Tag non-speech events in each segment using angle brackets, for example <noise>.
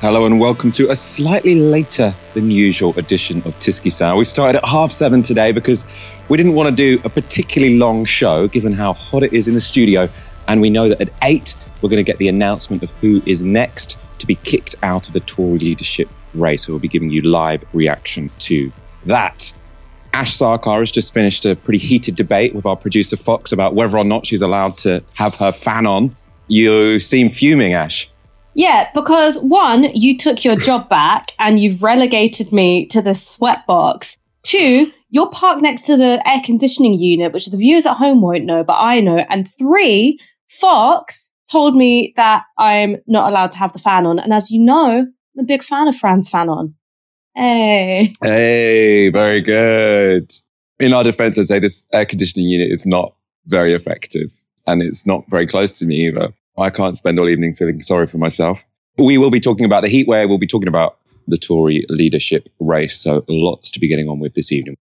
Hello and welcome to a slightly later than usual edition of Tysky Sour. We started at half seven today because we didn't want to do a particularly long show given how hot it is in the studio. And we know that at eight, we're going to get the announcement of who is next to be kicked out of the Tory leadership race. We'll be giving you live reaction to that. Ash Sarkar has just finished a pretty heated debate with our producer Fox about whether or not she's allowed to have her fan on. You seem fuming, Ash. Yeah, because one, you took your job back and you've relegated me to the sweatbox. Two, you're parked next to the air conditioning unit, which the viewers at home won't know, but I know. And three, Fox told me that I'm not allowed to have the fan on. And as you know, I'm a big fan of Frantz Fanon. Hey. Hey, very good. In our defense, I'd say this air conditioning unit is not very effective and it's not very close to me either. I can't spend all evening feeling sorry for myself. We will be talking about the heat wave. We'll be talking about the Tory leadership race. So lots to be getting on with this evening.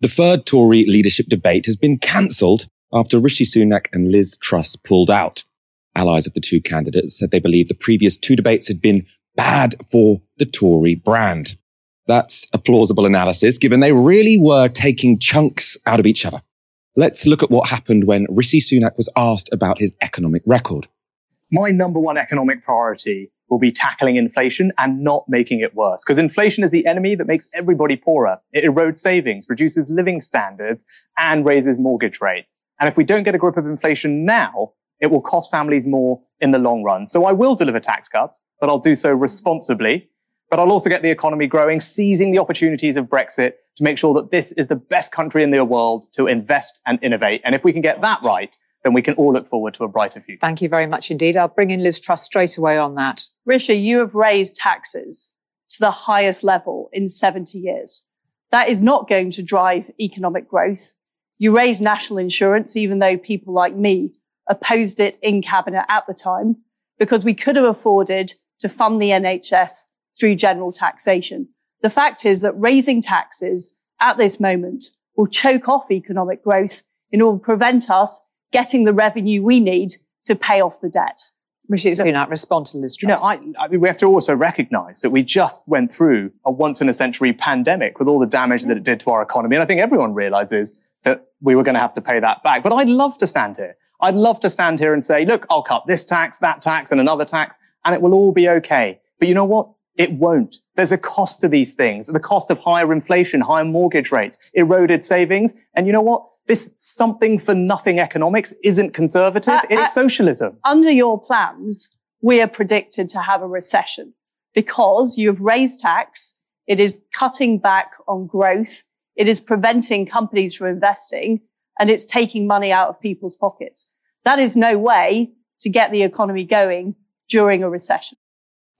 The third Tory leadership debate has been cancelled after Rishi Sunak and Liz Truss pulled out. Allies of the two candidates said they believed the previous two debates had been bad for the Tory brand. That's a plausible analysis, given they really were taking chunks out of each other. Let's look at what happened when Rishi Sunak was asked about his economic record. My number one economic priority will be tackling inflation and not making it worse. Because inflation is the enemy that makes everybody poorer. It erodes savings, reduces living standards, and raises mortgage rates. And if we don't get a grip of inflation now, it will cost families more in the long run. So I will deliver tax cuts, but I'll do so responsibly but I'll also get the economy growing, seizing the opportunities of Brexit to make sure that this is the best country in the world to invest and innovate. And if we can get that right, then we can all look forward to a brighter future. Thank you very much indeed. I'll bring in Liz Truss straight away on that. Rishi, you have raised taxes to the highest level in 70 years. That is not going to drive economic growth. You raised national insurance, even though people like me opposed it in cabinet at the time, because we could have afforded to fund the NHS through general taxation. The fact is that raising taxes at this moment will choke off economic growth in order to prevent us getting the revenue we need to pay off the debt. Rishi Sunak, respond to Liz Truss. You know, I, I mean, we have to also recognise that we just went through a once in a century pandemic with all the damage that it did to our economy. And I think everyone realises that we were going to have to pay that back. But I'd love to stand here. I'd love to stand here and say, look, I'll cut this tax, that tax, and another tax, and it will all be okay. But you know what? It won't. There's a cost to these things. The cost of higher inflation, higher mortgage rates, eroded savings. And you know what? This something for nothing economics isn't conservative. Uh, it's uh, socialism. Under your plans, we are predicted to have a recession because you've raised tax. It is cutting back on growth. It is preventing companies from investing and it's taking money out of people's pockets. That is no way to get the economy going during a recession.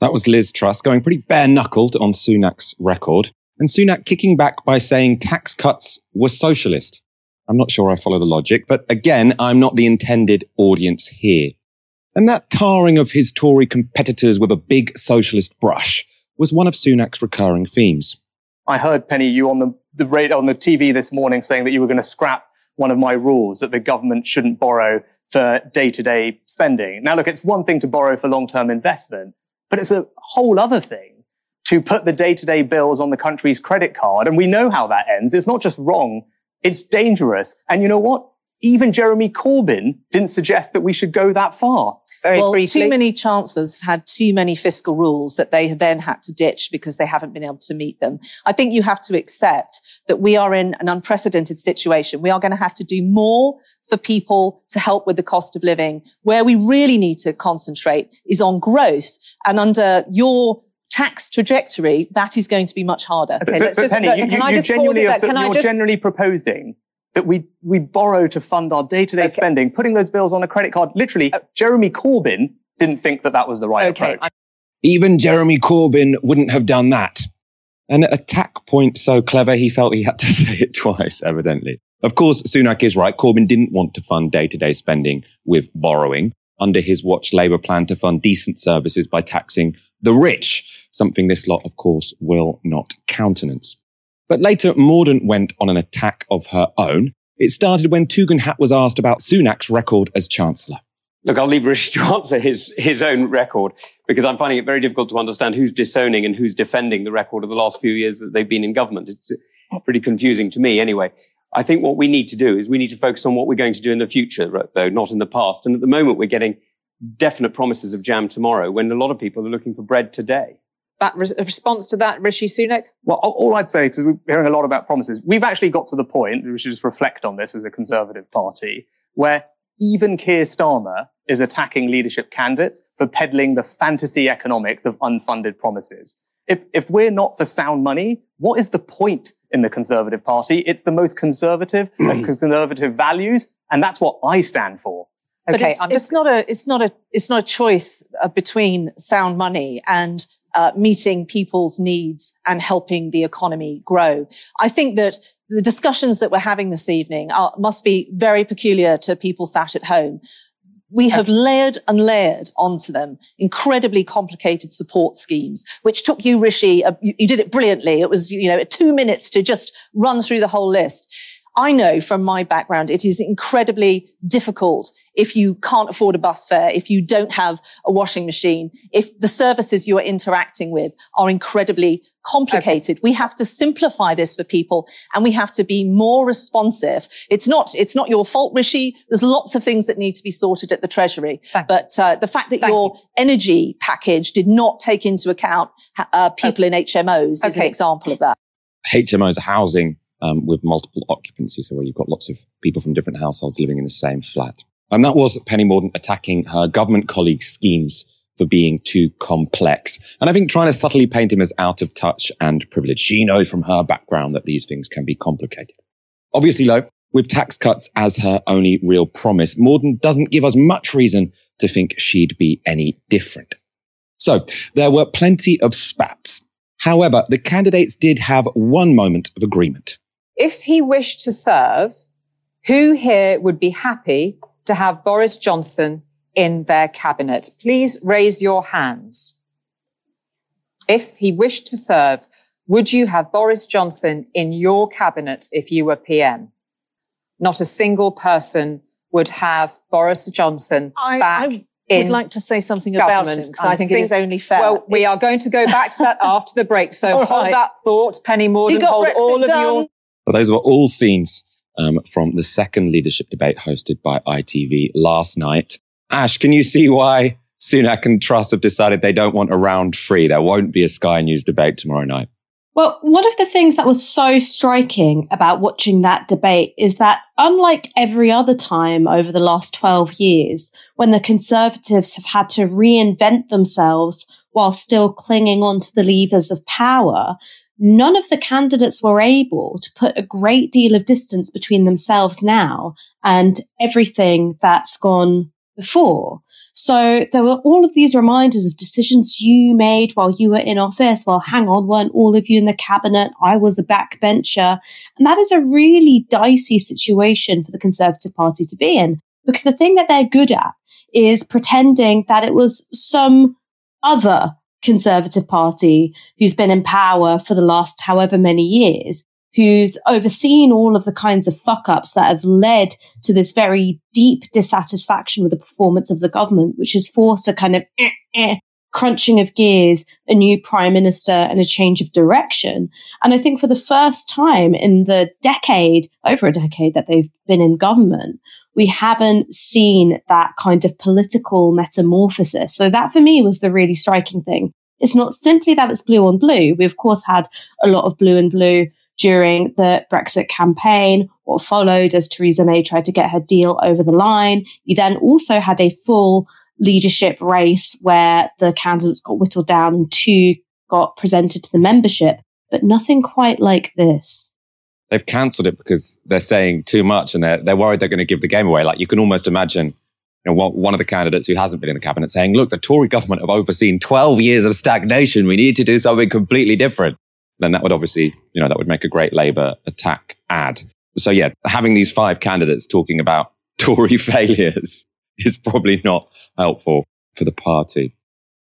That was Liz Truss going pretty bare knuckled on Sunak's record, and Sunak kicking back by saying tax cuts were socialist. I'm not sure I follow the logic, but again, I'm not the intended audience here. And that tarring of his Tory competitors with a big socialist brush was one of Sunak's recurring themes. I heard Penny you on the, the on the TV this morning saying that you were going to scrap one of my rules that the government shouldn't borrow for day-to-day spending. Now look, it's one thing to borrow for long-term investment, but it's a whole other thing to put the day-to-day bills on the country's credit card. And we know how that ends. It's not just wrong. It's dangerous. And you know what? Even Jeremy Corbyn didn't suggest that we should go that far. Very well, briefly. too many chancellors have had too many fiscal rules that they have then had to ditch because they haven't been able to meet them. I think you have to accept that we are in an unprecedented situation. We are going to have to do more for people to help with the cost of living. Where we really need to concentrate is on growth. And under your tax trajectory, that is going to be much harder. Okay, but, let's but just, Penny, you, you, you genuinely, are, you're just... generally proposing that we, we borrow to fund our day-to-day okay. spending, putting those bills on a credit card. Literally, oh. Jeremy Corbyn didn't think that that was the right okay. approach. Even Jeremy Corbyn wouldn't have done that. An attack point so clever, he felt he had to <laughs> say it twice, evidently. Of course, Sunak is right. Corbyn didn't want to fund day-to-day spending with borrowing. Under his watch, Labour planned to fund decent services by taxing the rich, something this lot, of course, will not countenance. But later, Mordaunt went on an attack of her own. It started when Tugendhat was asked about Sunak's record as Chancellor. Look, I'll leave Rishi to <laughs> answer his, his own record because I'm finding it very difficult to understand who's disowning and who's defending the record of the last few years that they've been in government. It's pretty confusing to me anyway. I think what we need to do is we need to focus on what we're going to do in the future, though, not in the past. And at the moment, we're getting definite promises of jam tomorrow when a lot of people are looking for bread today. That re- response to that, Rishi Sunak? Well, all I'd say, because we're hearing a lot about promises, we've actually got to the point, we should just reflect on this as a Conservative Party, where even Keir Starmer is attacking leadership candidates for peddling the fantasy economics of unfunded promises. If, if we're not for sound money, what is the point in the Conservative Party? It's the most conservative, <clears throat> has conservative values, and that's what I stand for. But Okay, it's, I'm it's not a it's not a it's not a choice uh, between sound money and uh, meeting people's needs and helping the economy grow. I think that the discussions that we're having this evening are, must be very peculiar to people sat at home. We have layered and layered onto them incredibly complicated support schemes, which took you, Rishi, uh, you, you did it brilliantly. It was, you know, two minutes to just run through the whole list. I know from my background, it is incredibly difficult if you can't afford a bus fare, if you don't have a washing machine, if the services you are interacting with are incredibly complicated. We have to simplify this for people and we have to be more responsive. It's not, it's not your fault, Rishi. There's lots of things that need to be sorted at the Treasury. Thank but uh, the fact that Thank your energy package did not take into account uh, people in HMOs is an example of that. HMOs are housing um, with multiple occupancy, so where you've got lots of people from different households living in the same flat. And that was Penny Mordaunt attacking her government colleagues' schemes for being too complex. And I think trying to subtly paint him as out of touch and privileged. She knows from her background that these things can be complicated. Obviously, though, with tax cuts as her only real promise, Mordaunt doesn't give us much reason to think she'd be any different. So there were plenty of spats. However, the candidates did have one moment of agreement. If he wished to serve, who here would be happy to have Boris Johnson in their cabinet? Please raise your hands. If he wished to serve, would you have Boris Johnson in your cabinet if you were PM? Not a single person would have Boris Johnson I, back I would like to say something about him because I think it is only fair. Well, we It's- are going to go back to that <laughs> after the break. So hold right. that thought, Penny He Mordaunt. Hold Brexit all of done. your Those were all scenes um, from the second leadership debate hosted by ITV last night. Ash, can you see why Sunak and Truss have decided they don't want a round three? There won't be a Sky News debate tomorrow night. Well, one of the things that was so striking about watching that debate is that, unlike every other time over the last 12 years, when the Conservatives have had to reinvent themselves while still clinging on to the levers of power, none of the candidates were able to put a great deal of distance between themselves now and everything that's gone before. So there were all of these reminders of decisions you made while you were in office. Well, hang on, weren't all of you in the cabinet? I was a backbencher. And that is a really dicey situation for the Conservative Party to be in because the thing that they're good at is pretending that it was some other Conservative Party who's been in power for the last however many years, who's overseen all of the kinds of fuck ups that have led to this very deep dissatisfaction with the performance of the government, which has forced a kind of eh, eh, crunching of gears, a new prime minister, and a change of direction. And I think for the first time in the decade, over a decade that they've been in government, we haven't seen that kind of political metamorphosis. So that for me was the really striking thing. It's not simply that it's blue on blue. We of course had a lot of blue and blue during the Brexit campaign, what followed as Theresa May tried to get her deal over the line. You then also had a full leadership race where the candidates got whittled down and two got presented to the membership, but nothing quite like this. They've cancelled it because they're saying too much and they're, they're worried they're going to give the game away. Like you can almost imagine you know, one, of the candidates who hasn't been in the cabinet saying, look, the Tory government have overseen 12 years of stagnation. We need to do something completely different. Then that would obviously, you know, that would make a great Labour attack ad. So yeah, having these five candidates talking about <laughs> Tory failures is probably not helpful for the party.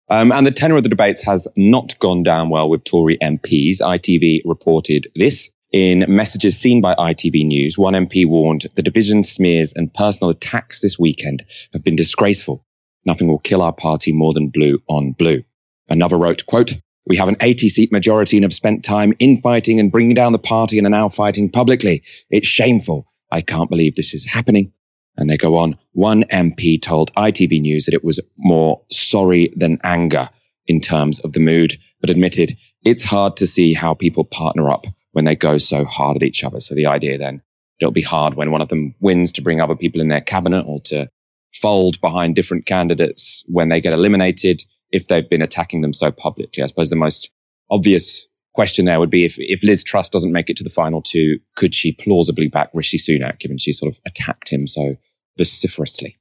Um, and the tenor of the debates has not gone down well with Tory MPs. ITV reported this. In messages seen by ITV News, one MP warned the division, smears, and personal attacks this weekend have been disgraceful. Nothing will kill our party more than blue on blue. Another wrote, quote, we have an 80 seat majority and have spent time infighting and bringing down the party and are now fighting publicly. It's shameful. I can't believe this is happening. And they go on. One MP told ITV News that it was more sorry than anger in terms of the mood, but admitted it's hard to see how people partner up when they go so hard at each other. So the idea then it'll be hard when one of them wins to bring other people in their cabinet or to fold behind different candidates when they get eliminated if they've been attacking them so publicly. I suppose the most obvious question there would be if, if Liz Truss doesn't make it to the final two, could she plausibly back Rishi Sunak, given she sort of attacked him so vociferously?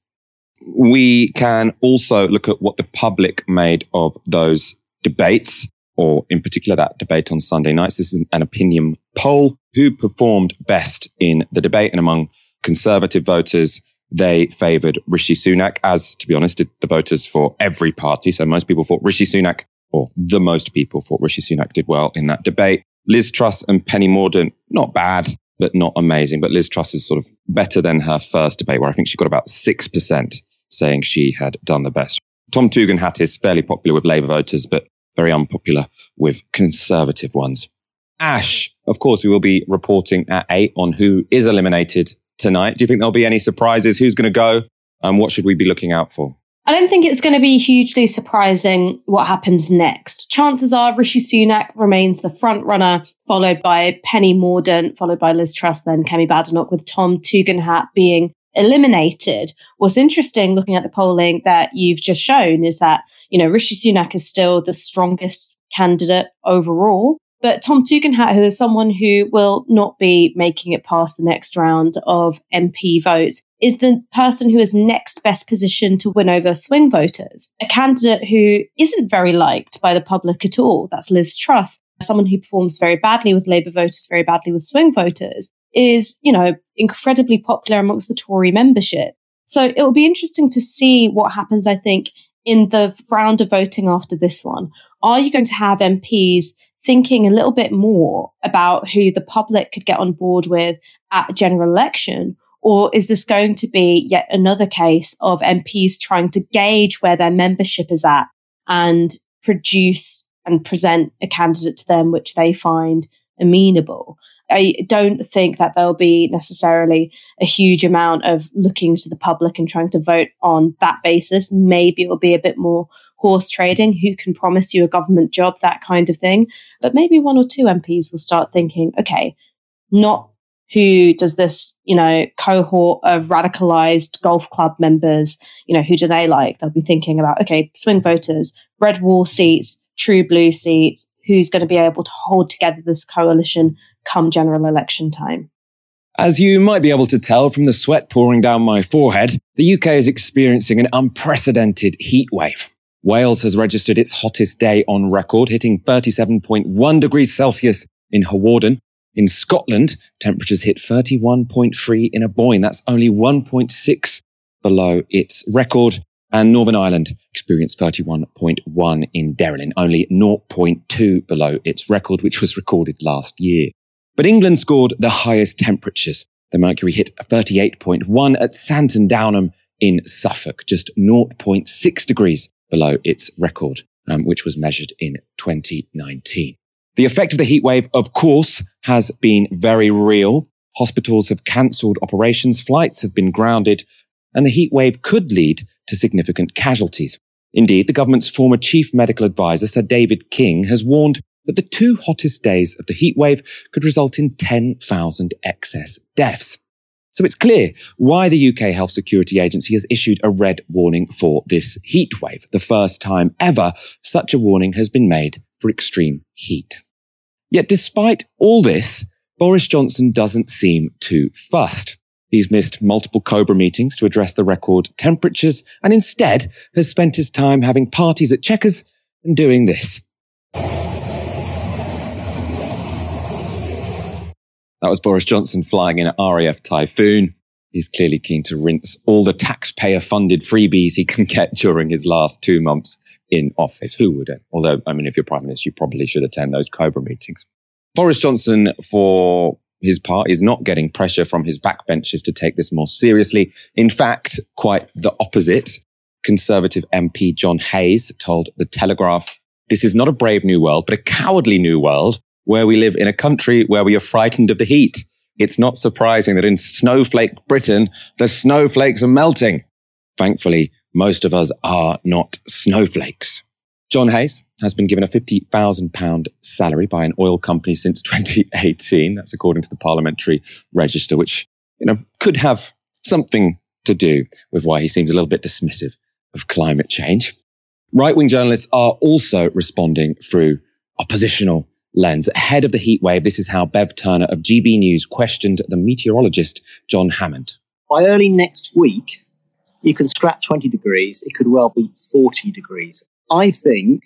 We can also look at what the public made of those debates, or in particular that debate on Sunday nights. This is an opinion poll. Who performed best in the debate? And among conservative voters, they favoured Rishi Sunak, as to be honest, did the voters for every party. So most people thought Rishi Sunak, or the most people thought Rishi Sunak did well in that debate. Liz Truss and Penny Mordaunt, not bad, but not amazing. But Liz Truss is sort of better than her first debate, where I think she got about 6% saying she had done the best. Tom Tugendhat is fairly popular with Labour voters, but very unpopular with Conservative ones. Ash, of course, we will be reporting at eight on who is eliminated tonight? Do you think there'll be any surprises? Who's going to go? And what should we be looking out for? I don't think it's going to be hugely surprising what happens next. Chances are Rishi Sunak remains the front runner, followed by Penny Mordaunt, followed by Liz Truss, then Kemi Badenoch, with Tom Tugendhat being eliminated. What's interesting looking at the polling that you've just shown is that, you know, Rishi Sunak is still the strongest candidate overall. But Tom Tugendhat, who is someone who will not be making it past the next round of MP votes, is the person who is next best positioned to win over swing voters. A candidate who isn't very liked by the public at all. That's Liz Truss, someone who performs very badly with Labour voters, very badly with swing voters, is, you know, incredibly popular amongst the Tory membership. So it will be interesting to see what happens, I think, in the round of voting after this one. Are you going to have MPs thinking a little bit more about who the public could get on board with at a general election? Or is this going to be yet another case of MPs trying to gauge where their membership is at and produce and present a candidate to them which they find amenable? I don't think that there'll be necessarily a huge amount of looking to the public and trying to vote on that basis. Maybe it'll be a bit more horse trading, who can promise you a government job, that kind of thing. But maybe one or two MPs will start thinking, okay, not who does this, you know, cohort of radicalized golf club members, you know, who do they like? They'll be thinking about, okay, swing voters, red wall seats, true blue seats, who's going to be able to hold together this coalition come general election time. As you might be able to tell from the sweat pouring down my forehead, the UK is experiencing an unprecedented heat wave. Wales has registered its hottest day on record, hitting 37.1 degrees Celsius in Hawarden. In Scotland, temperatures hit 31.3 in a Aboyne. That's only 1.6 below its record. And Northern Ireland experienced 31.1 in Derrylin, only 0.2 below its record, which was recorded last year. But England scored the highest temperatures. The mercury hit 38.1 at Santon Downham in Suffolk, just 0.6 degrees below its record, um, which was measured in 2019. The effect of the heatwave, of course, has been very real. Hospitals have cancelled operations, flights have been grounded, and the heatwave could lead to significant casualties. Indeed, the government's former chief medical advisor, Sir David King, has warned that the two hottest days of the heat wave could result in 10,000 excess deaths. So it's clear why the UK Health Security Agency has issued a red warning for this heat wave. The first time ever such a warning has been made for extreme heat. Yet despite all this, Boris Johnson doesn't seem too fussed. He's missed multiple Cobra meetings to address the record temperatures and instead has spent his time having parties at Chequers and doing this. That was Boris Johnson flying in an RAF Typhoon. He's clearly keen to rinse all the taxpayer funded freebies he can <laughs> get during his last two months in office. Who wouldn't? Although, I mean, if you're prime minister, you probably should attend those Cobra meetings. Boris Johnson, for his part, is not getting pressure from his backbenchers to take this more seriously. In fact, quite the opposite. Conservative MP John Hayes told The Telegraph, this is not a brave new world, but a cowardly new world where we live in a country where we are frightened of the heat. It's not surprising that in snowflake Britain, the snowflakes are melting. Thankfully, most of us are not snowflakes. John Hayes has been given a £50,000 salary by an oil company since <laughs> 2018. That's according to the parliamentary register, which, you know, could have something to do with why he seems a little bit dismissive of climate change. Right wing journalists are also responding through oppositional lens. Ahead of the heat wave, this is how Bev Turner of GB News questioned the meteorologist John Hammond. By early next week, you can scrap 20 degrees. It could well be 40 degrees. I think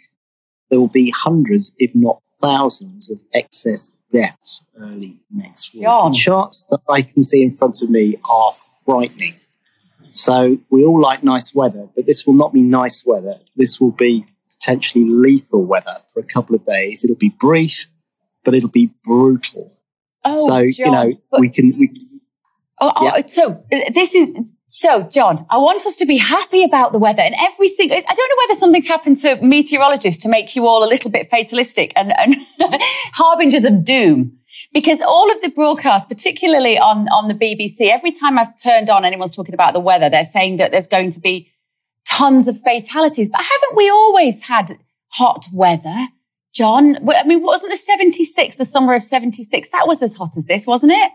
there will be hundreds, if not thousands, of excess deaths early next week. The charts that I can see in front of me are frightening. So we all like nice weather, but this will not be nice weather. This will be potentially lethal weather for a couple of days. It'll be brief, but it'll be brutal. Oh, so John, you know but- we can we Oh, oh, Yeah. so this is so, John. I want us to be happy about the weather, and every single. I don't know whether something's happened to meteorologists to make you all a little bit fatalistic and, and <laughs> harbingers of doom. Because all of the broadcasts, particularly on on the BBC, every time I've turned on, anyone's talking about the weather, they're saying that there's going to be tons of fatalities. But haven't we always had hot weather, John? I mean, wasn't the 76, the summer of 76? That was as hot as this, wasn't it?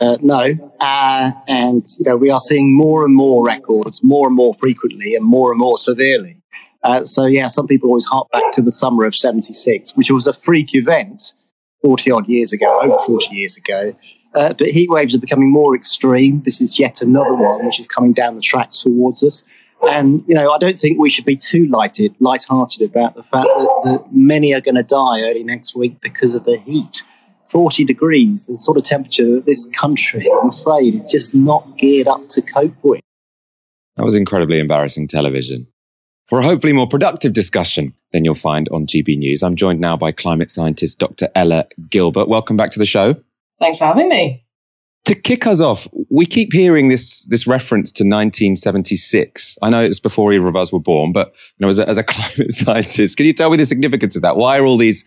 Uh, no, uh, and you know we are seeing more and more records, more and more frequently, and more and more severely. Uh, so yeah, some people always hark back to the summer of '76, which was a freak event forty odd years ago, over forty years ago. Uh, but heat waves are becoming more extreme. This is yet another one which is coming down the tracks towards us. And you know, I don't think we should be too lighted, light-hearted about the fact that, that many are going to die early next week because of the heat. 40 degrees, the sort of temperature that this country, I'm afraid, is just not geared up to cope with. That was incredibly embarrassing television. For a hopefully more productive discussion than you'll find on GB News, I'm joined now by climate scientist Dr. Ella Gilbert. Welcome back to the show. Thanks for having me. To kick us off, we keep hearing this this reference to 1976. I know it's before either of us were born, but you know, as a, as a <laughs> climate scientist, can you tell me the significance of that? Why are all these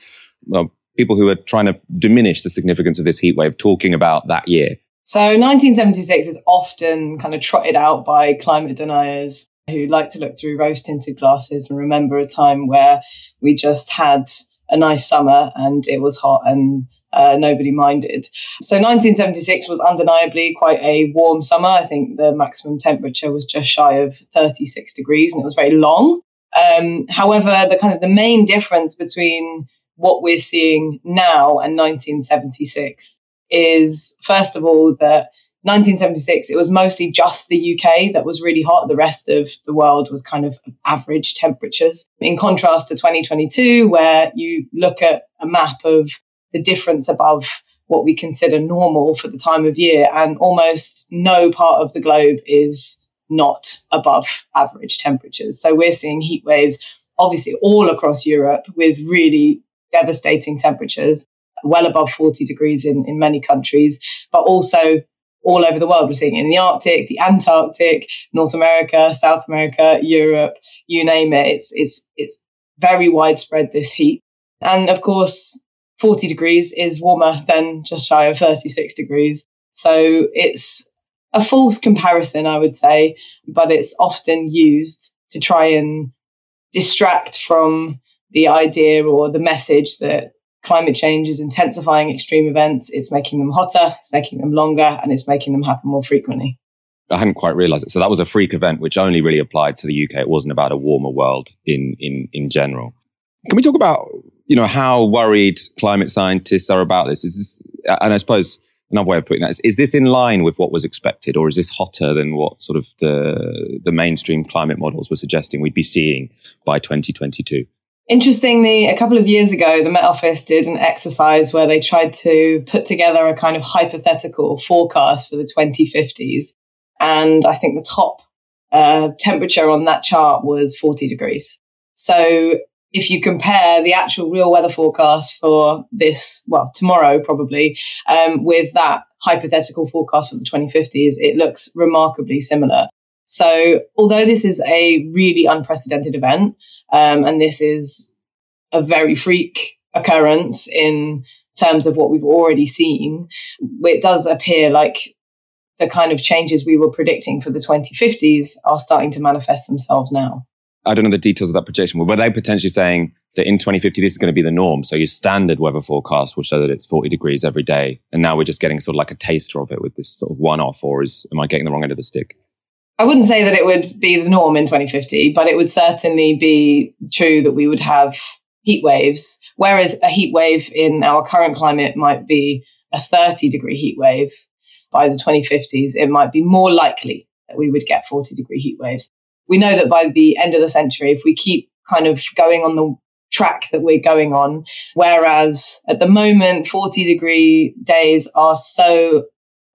well, people who are trying to diminish the significance of this heat wave talking about that year? So 1976 is often kind of trotted out by climate deniers who like to look through rose tinted glasses and remember a time where we just had a nice summer and it was hot and uh, nobody minded. So 1976 was undeniably quite a warm summer. I think the maximum temperature was just shy of 36 degrees and it was very long. Um, however, the kind of the main difference between what we're seeing now and 1976 is first of all that 1976 it was mostly just the UK that was really hot the rest of the world was kind of average temperatures in contrast to 2022 where you look at a map of the difference above what we consider normal for the time of year and almost no part of the globe is not above average temperatures so we're seeing heat waves obviously all across Europe with really devastating temperatures well above 40 degrees in, in many countries, but also all over the world. We're seeing it in the Arctic, the Antarctic, North America, South America, Europe, you name it. It's, it's, it's very widespread, this heat. And of course, 40 degrees is warmer than just shy of 36 degrees. So it's a false comparison, I would say, but it's often used to try and distract from the idea or the message that climate change is intensifying extreme events. It's making them hotter, it's making them longer, and it's making them happen more frequently. I hadn't quite realized it. So that was a freak event, which only really applied to the UK. It wasn't about a warmer world in, in, in general. Can we talk about, you know, how worried climate scientists are about this? Is this, and I suppose another way of putting that is, is this in line with what was expected or is this hotter than what sort of the, the mainstream climate models were suggesting we'd be seeing by 2022? Interestingly, a couple of years ago, the Met Office did an exercise where they tried to put together a kind of hypothetical forecast for the 2050s. And I think the top uh, temperature on that chart was 40 degrees. So if you compare the actual real weather forecast for this, well, tomorrow probably, um, with that hypothetical forecast for the 2050s, it looks remarkably similar. So, although this is a really unprecedented event, um, and this is a very freak occurrence in terms of what we've already seen, it does appear like the kind of changes we were predicting for the 2050s are starting to manifest themselves now. I don't know the details of that projection, were they potentially saying that in 2050 this is going to be the norm? So your standard weather forecast will show that it's 40 degrees every day, and now we're just getting sort of like a taster of it with this sort of one-off, or is am I getting the wrong end of the stick? I wouldn't say that it would be the norm in 2050, but it would certainly be true that we would have heat waves, whereas a heat wave in our current climate might be a 30 degree heat wave. By the 2050s, it might be more likely that we would get 40 degree heat waves we know that by the end of the century, if we keep kind of going on the track that we're going on, whereas at the moment, 40 degree days are so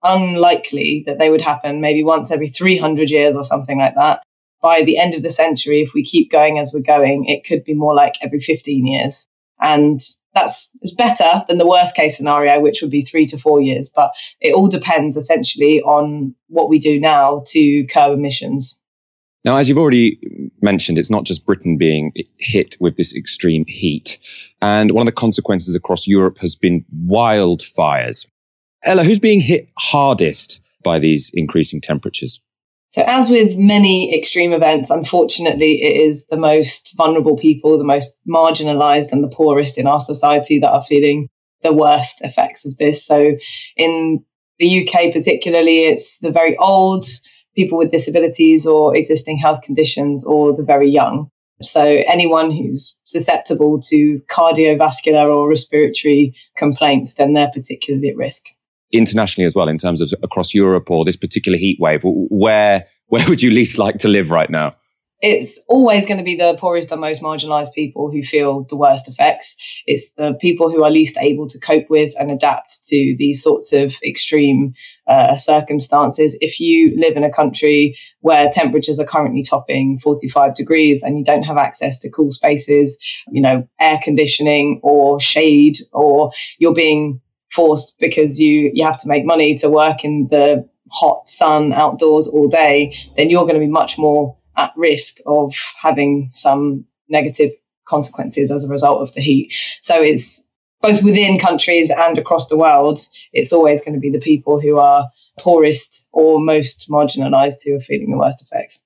unlikely that they would happen maybe once every 300 years or something like that. By the end of the century, if we keep going as we're going, it could be more like every 15 years. And that's is better than the worst case scenario, which would be three to four years. But it all depends essentially on what we do now to curb emissions. Now, as you've already mentioned, it's not just Britain being hit with this extreme heat. And one of the consequences across Europe has been wildfires. Ella, who's being hit hardest by these increasing temperatures? So, as with many extreme events, unfortunately, it is the most vulnerable people, the most marginalized, and the poorest in our society that are feeling the worst effects of this. So, in the UK, particularly, it's the very old, people with disabilities or existing health conditions or the very young. So anyone who's susceptible to cardiovascular or respiratory complaints, then they're particularly at risk. Internationally as well, in terms of across Europe or this particular heat wave, where where would you least <laughs> like to live right now? It's always going to be the poorest and most marginalized people who feel the worst effects. It's the people who are least able to cope with and adapt to these sorts of extreme uh, circumstances. If you live in a country where temperatures are currently topping 45 degrees and you don't have access to cool spaces, you know, air conditioning or shade, or you're being forced because you you have to make money to work in the hot sun outdoors all day, then you're going to be much more at risk of having some negative consequences as a result of the heat. So it's both within countries and across the world, it's always going to be the people who are poorest or most marginalized who are feeling the worst effects.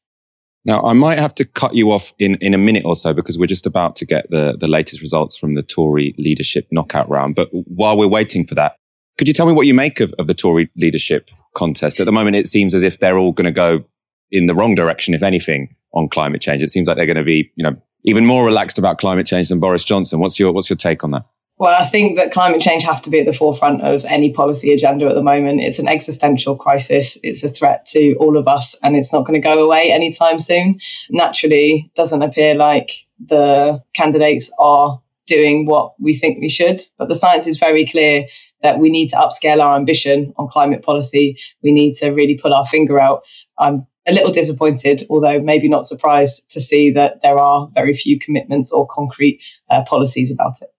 Now, I might have to cut you off in, in a minute or so because we're just about to get the, the latest results from the Tory leadership knockout round. But while we're waiting for that, could you tell me what you make of, of the Tory leadership contest? At the moment, it seems as if they're all going to go in the wrong direction, if anything, on climate change. It seems like they're going to be, you know, even more relaxed about climate change than Boris Johnson. What's your what's your take on that? Well, I think that climate change has to be at the forefront of any policy agenda at the moment. It's an existential crisis. It's a threat to all of us, and it's not going to go away anytime soon. Naturally, doesn't appear like the candidates are doing what we think we should, but the science is very clear that we need to upscale our ambition on climate policy. We need to really pull our finger out. I'm a little disappointed, although maybe not surprised to see that there are very few commitments or concrete uh, policies about it.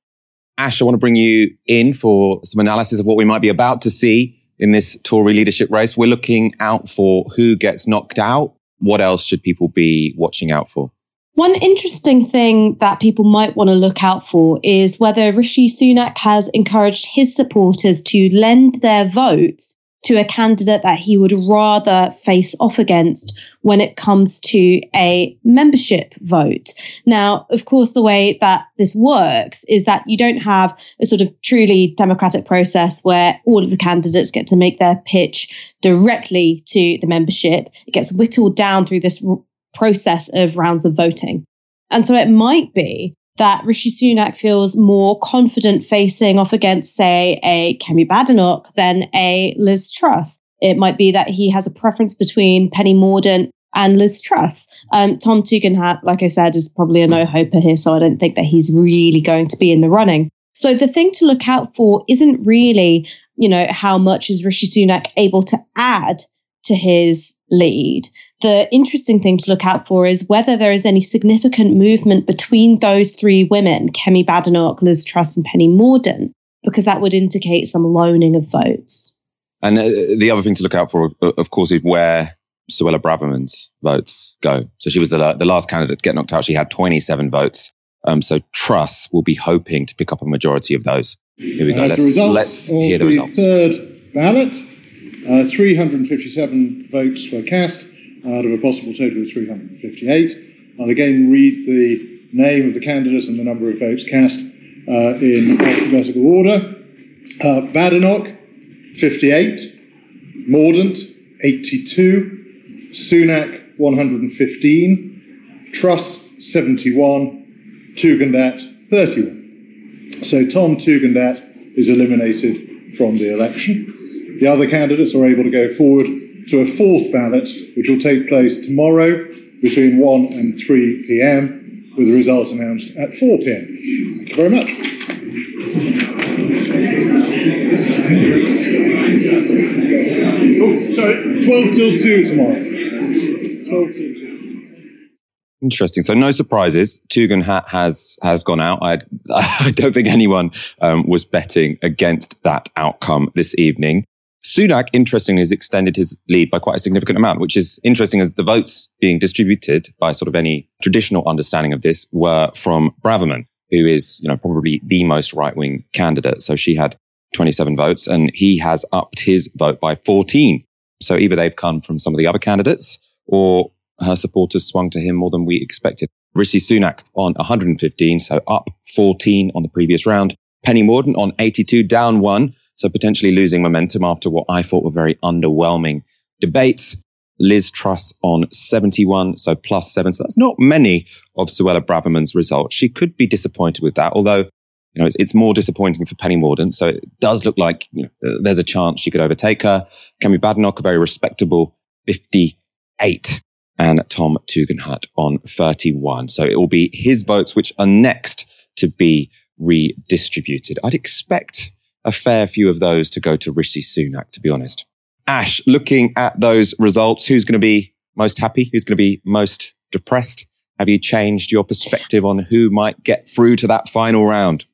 Ash, I want to bring you in for some analysis of what we might be about to see in this Tory leadership race. We're looking out for who gets knocked out. What else should people be watching out for? One interesting thing that people might want to look out for is whether Rishi Sunak has encouraged his supporters to lend their votes to a candidate that he would rather face off against when it comes to a membership vote. Now, of course, the way that this works is that you don't have a sort of truly democratic process where all of the candidates get to make their pitch directly to the membership. It gets whittled down through this process of rounds of voting. And so it might be that Rishi Sunak feels more confident facing off against, say, a Kemi Badenoch than a Liz Truss. It might be that he has a preference between Penny Mordaunt and Liz Truss. Um, Tom Tugendhat, like I said, is probably a no-hoper here, so I don't think that he's really going to be in the running. So the thing to look out for isn't really, you know, how much is Rishi Sunak able to add to his lead. The interesting thing to look out for is whether there is any significant movement between those three women, Kemi Badenoch, Liz Truss, and Penny Mordaunt, because that would indicate some loaning of votes. And uh, the other thing to look out for, of course, is where Suella Braverman's votes go. So she was the, the last candidate to get knocked out. She had 27 votes. Um, so Truss will be hoping to pick up a majority of those. Here we go. Uh, let's, the results let's of hear the, the results. third ballot. Uh, 357 votes were cast out of a possible total of 358. I'll again read the name of the candidates and the number of votes cast uh, in alphabetical order. Uh, Badenoch, 58. Mordaunt, 82. Sunak, 115. Truss, 71. Tugendhat, 31. So Tom Tugendhat is eliminated from the election. The other candidates are able to go forward to a fourth ballot, which will take place tomorrow between 1 and 3 p.m., with the results announced at 4 p.m. Thank you very much. Oh, sorry, 12 till 2 tomorrow. 12 till 2. Interesting. So no surprises. Tugendhat has has gone out. I <laughs> I don't think anyone um, was betting against that outcome this evening. Sunak, interestingly, has extended his lead by quite a significant amount, which is interesting as the votes being distributed by sort of any traditional understanding of this were from Braverman, who is, you know, probably the most right wing candidate. So she had 27 votes and he has upped his vote by 14. So either they've come from some of the other candidates or her supporters swung to him more than we expected. Rishi Sunak on 115, so up 14 on the previous round. Penny Mordaunt on 82, down one. So potentially losing momentum after what I thought were very underwhelming debates. Liz Truss on 71, so plus seven. So that's not many of Suella Braverman's results. She could be disappointed with that, although, you know, it's, it's more disappointing for Penny Mordaunt. So it does look like, you know, there's a chance she could overtake her. Kemi Badenoch, a very respectable 58 and Tom Tugendhat on 31. So it will be his votes which are next to be redistributed. I'd expect a fair few of those to go to Rishi Sunak, to be honest. Ash, looking at those results, who's going to be most happy? Who's going to be most depressed? Have you changed your perspective on who might get through to that final round?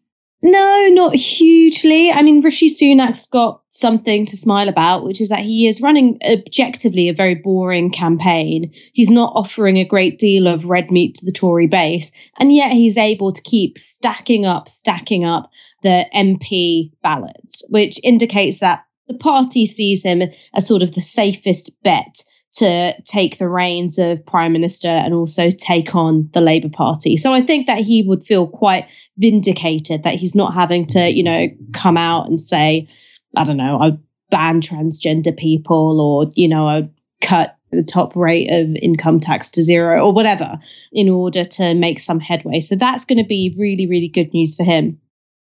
No, not hugely. I mean, Rishi Sunak's got something to smile about, which is that he is running objectively a very boring campaign. He's not offering a great deal of red meat to the Tory base, and yet he's able to keep stacking up, stacking up the MP ballots, which indicates that the party sees him as sort of the safest bet to take the reins of prime minister and also take on the Labour Party. So I think that he would feel quite vindicated that he's not having to, you know, come out and say, I don't know, I ban transgender people or, you know, I cut the top rate of income tax to zero or whatever in order to make some headway. So that's going to be really, really good news for him.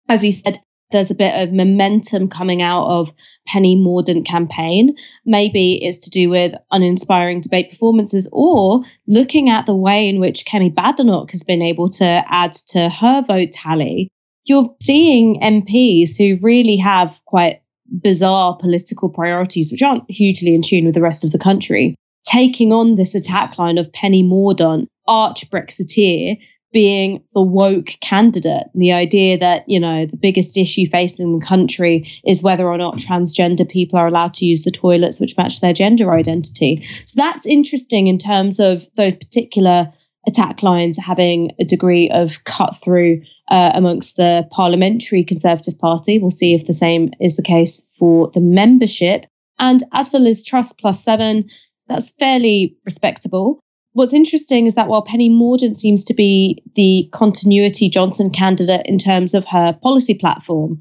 As you said, there's a bit of momentum coming out of Penny Mordaunt campaign. Maybe it's to do with uninspiring debate performances or looking at the way in which Kemi Badenoch has been able to add to her vote tally. You're seeing MPs who really have quite bizarre political priorities, which aren't hugely in tune with the rest of the country, taking on this attack line of Penny Mordaunt, arch Brexiteer, being the woke candidate. and The idea that, you know, the biggest issue facing the country is whether or not transgender people are allowed to use the toilets which match their gender identity. So that's interesting in terms of those particular attack lines having a degree of cut through uh, amongst the parliamentary Conservative Party. We'll see if the same is the case for the membership. And as for Liz Truss plus seven, that's fairly respectable. What's interesting is that while Penny Mordaunt seems to be the continuity Johnson candidate in terms of her policy platform,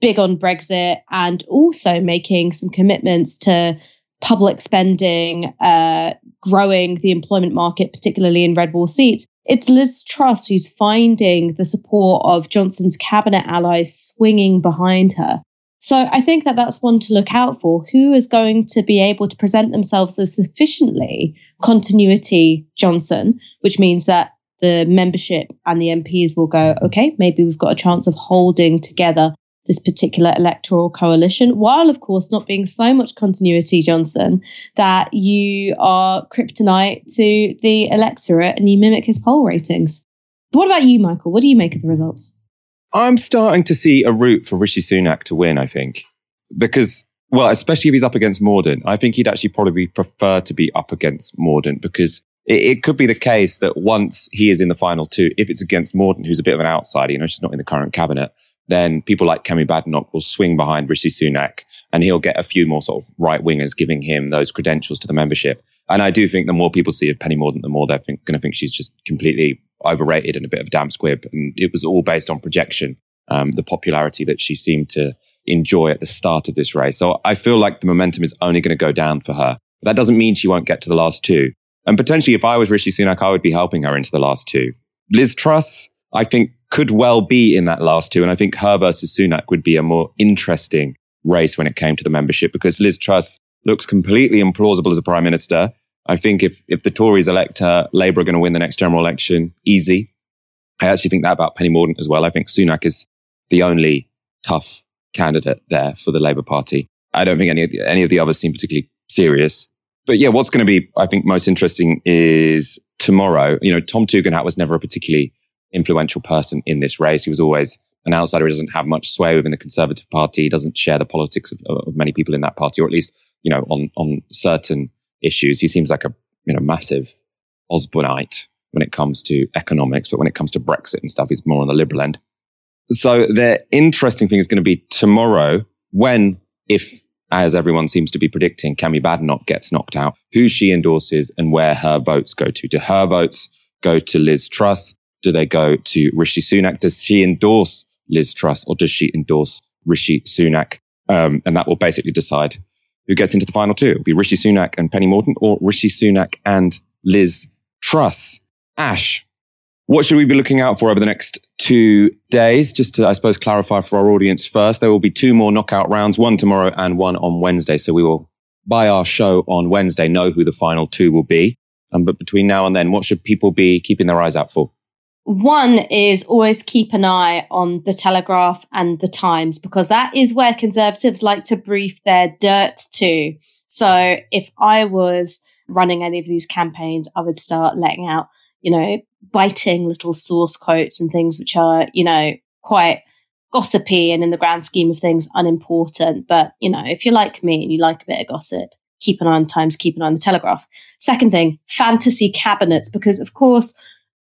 big on Brexit and also making some commitments to public spending, uh, growing the employment market, particularly in red wall seats, it's Liz Truss who's finding the support of Johnson's cabinet allies swinging behind her. So I think that that's one to look out for. Who is going to be able to present themselves as sufficiently continuity Johnson, which means that the membership and the MPs will go, okay, maybe we've got a chance of holding together this particular electoral coalition, while of course not being so much continuity, Johnson, that you are kryptonite to the electorate and you mimic his poll ratings. But what about you, Michael? What do you make of the results? I'm starting to see a route for Rishi Sunak to win, I think. Because, well, especially if he's up against Mordaunt, I think he'd actually probably prefer to be up against Mordaunt because it, it, could be the case that once he is in the final two, if it's against Mordaunt, who's a bit of an outsider, you know, she's not in the current cabinet, then people like Kemi Badenoch will swing behind Rishi Sunak and he'll get a few more sort of right wingers giving him those credentials to the membership. And I do think the more people see of Penny Mordaunt, the more they're going to think she's just completely overrated and a bit of a damn squib. And it was all based on projection, um, the popularity that she seemed to enjoy at the start of this race. So I feel like the momentum is only going to go down for her. But that doesn't mean she won't get to the last two. And potentially, if I was Rishi Sunak, I would be helping her into the last two. Liz Truss, I think, could well be in that last two. And I think her versus Sunak would be a more interesting race when it came to the membership because Liz Truss looks completely implausible as a prime minister. I think if, if the Tories elect her, Labour are going to win the next general election easy. I actually think that about Penny Mordaunt as well. I think Sunak is the only tough candidate there for the Labour Party. I don't think any of the, any of the others seem particularly serious. But yeah, what's going to be, I think, most interesting is tomorrow. You know, Tom Tugendhat was never a particularly influential person in this race. He was always an outsider. He doesn't have much sway within the Conservative Party. He doesn't share the politics of, of many people in that party, or at least, you know, on on certain issues. He seems like a you know massive Osborneite when it comes to economics, but when it comes to Brexit and stuff, he's more on the liberal end. So the interesting thing is going to be tomorrow when, if as everyone seems to be predicting, Kemi Badenoch gets knocked out, who she endorses and where her votes go to. Do her votes go to Liz Truss? Do they go to Rishi Sunak? Does she endorse Liz Truss or does she endorse Rishi Sunak? Um, and that will basically decide who gets into the final two. It'll be Rishi Sunak and Penny Mordaunt or Rishi Sunak and Liz Truss. Ash, what should we be looking out for over the next two days? Just to, I suppose, clarify for our audience first, there will be two more knockout rounds, one tomorrow and one on Wednesday. So we will, by our show on Wednesday, know who the final two will be. Um, but between now and then, what should people be keeping their eyes out for? One is always keep an eye on the Telegraph and the Times because that is where conservatives like to brief their dirt to. So if I was running any of these campaigns, I would start letting out, you know, biting little source quotes and things which are, you know, quite gossipy and in the grand scheme of things unimportant. But, you know, if you're like me and you like a bit of gossip, keep an eye on Times, keep an eye on the Telegraph. Second thing, fantasy cabinets, because of course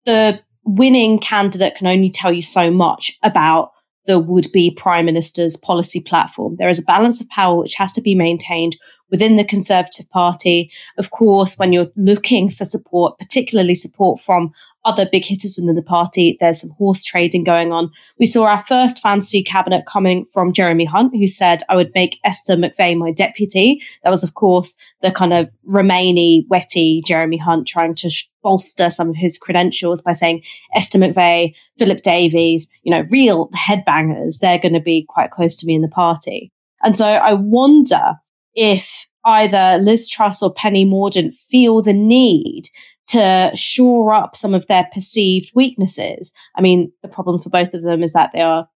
the winning candidate can only tell you so much about the would be prime minister's policy platform. There is a balance of power which has to be maintained within the Conservative Party. Of course, when you're looking for support, particularly support from other big hitters within the party. There's some horse trading going on. We saw our first fantasy cabinet coming from Jeremy Hunt, who said, I would make Esther McVey my deputy. That was, of course, the kind of Remainy, wetty Jeremy Hunt trying to sh- bolster some of his credentials by saying Esther McVey, Philip Davies, you know, real headbangers, they're going to be quite close to me in the party. And so I wonder if either Liz Truss or Penny Mordaunt feel the need to shore up some of their perceived weaknesses. I mean, the problem for both of them is that they are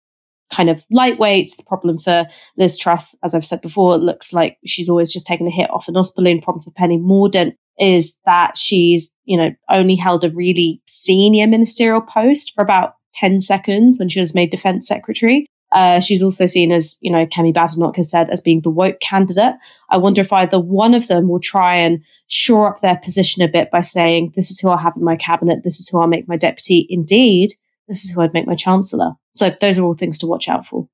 kind of lightweights. The problem for Liz Truss, as I've said before, looks like she's always just taken a hit off an balloon. Problem for Penny Mordaunt is that she's, you know, only held a really senior ministerial post for about 10 seconds when she was made defense secretary. Uh, she's also seen as, you know, Kemi Badenoch has said, as being the woke candidate. I wonder if either one of them will try and shore up their position a bit by saying, this is who I'll have in my cabinet, this is who I'll make my deputy. Indeed, this is who I'd make my chancellor. So those are all things to watch out for.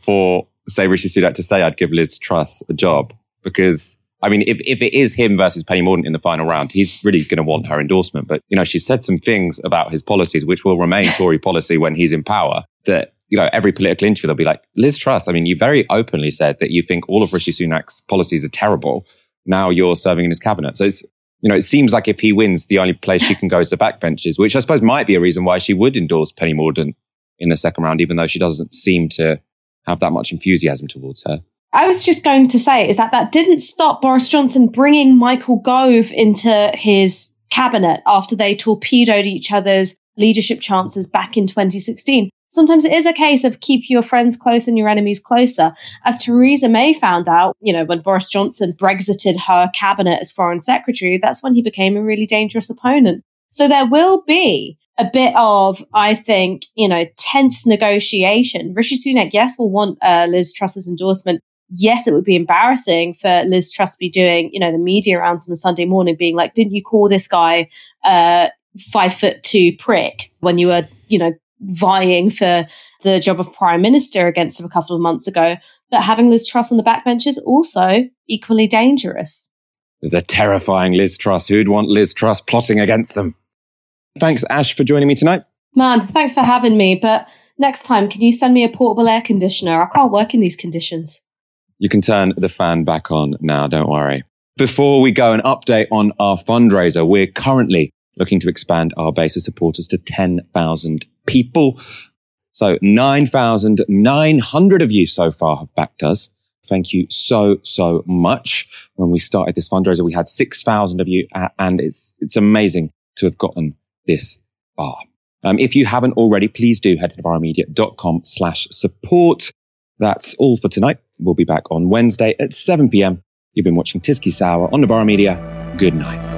For, say, Rishi Sunak to say, I'd give Liz Truss a job because I mean, if, if it is him versus Penny Mordaunt in the final round, he's really going to want her endorsement. But, you know, she said some things about his policies, which will remain Tory policy when he's in power, that you know, every political interview, they'll be like, Liz Truss, I mean, you very openly said that you think all of Rishi Sunak's policies are terrible. Now you're serving in his cabinet. So it's, you know, it seems like if he wins, the only place she can go is the backbenches, which I suppose might be a reason why she would endorse Penny Mordaunt in the second round, even though she doesn't seem to have that much enthusiasm towards her. I was just going to say is that that didn't stop Boris Johnson bringing Michael Gove into his cabinet after they torpedoed each other's leadership chances back in 2016. Sometimes it is a case of keep your friends close and your enemies closer. As Theresa May found out, you know, when Boris Johnson Brexited her cabinet as foreign secretary, that's when he became a really dangerous opponent. So there will be a bit of, I think, you know, tense negotiation. Rishi Sunak, yes, will want uh, Liz Truss's endorsement. Yes, it would be embarrassing for Liz Truss to be doing, you know, the media rounds on a Sunday morning, being like, "Didn't you call this guy uh, five foot two prick when you were, you know, vying for the job of prime minister against him a couple of months ago?" But having Liz Truss on the backbench is also equally dangerous. The terrifying Liz Truss. Who'd want Liz Truss plotting against them? Thanks, Ash, for joining me tonight. Man, thanks for having me. But next time, can you send me a portable air conditioner? I can't work in these conditions. You can turn the fan back on now, don't worry. Before we go, an update on our fundraiser. We're currently looking to expand our base of supporters to 10,000 people. So 9,900 of you so far have backed us. Thank you so, so much. When we started this fundraiser, we had 6,000 of you and it's, it's amazing to have gotten this far. Um, if you haven't already, please do head to novaramedia.com slash support. That's all for tonight. We'll be back on Wednesday at 7 p.m. You've been watching Tysky Sour on Novara Media. Good night.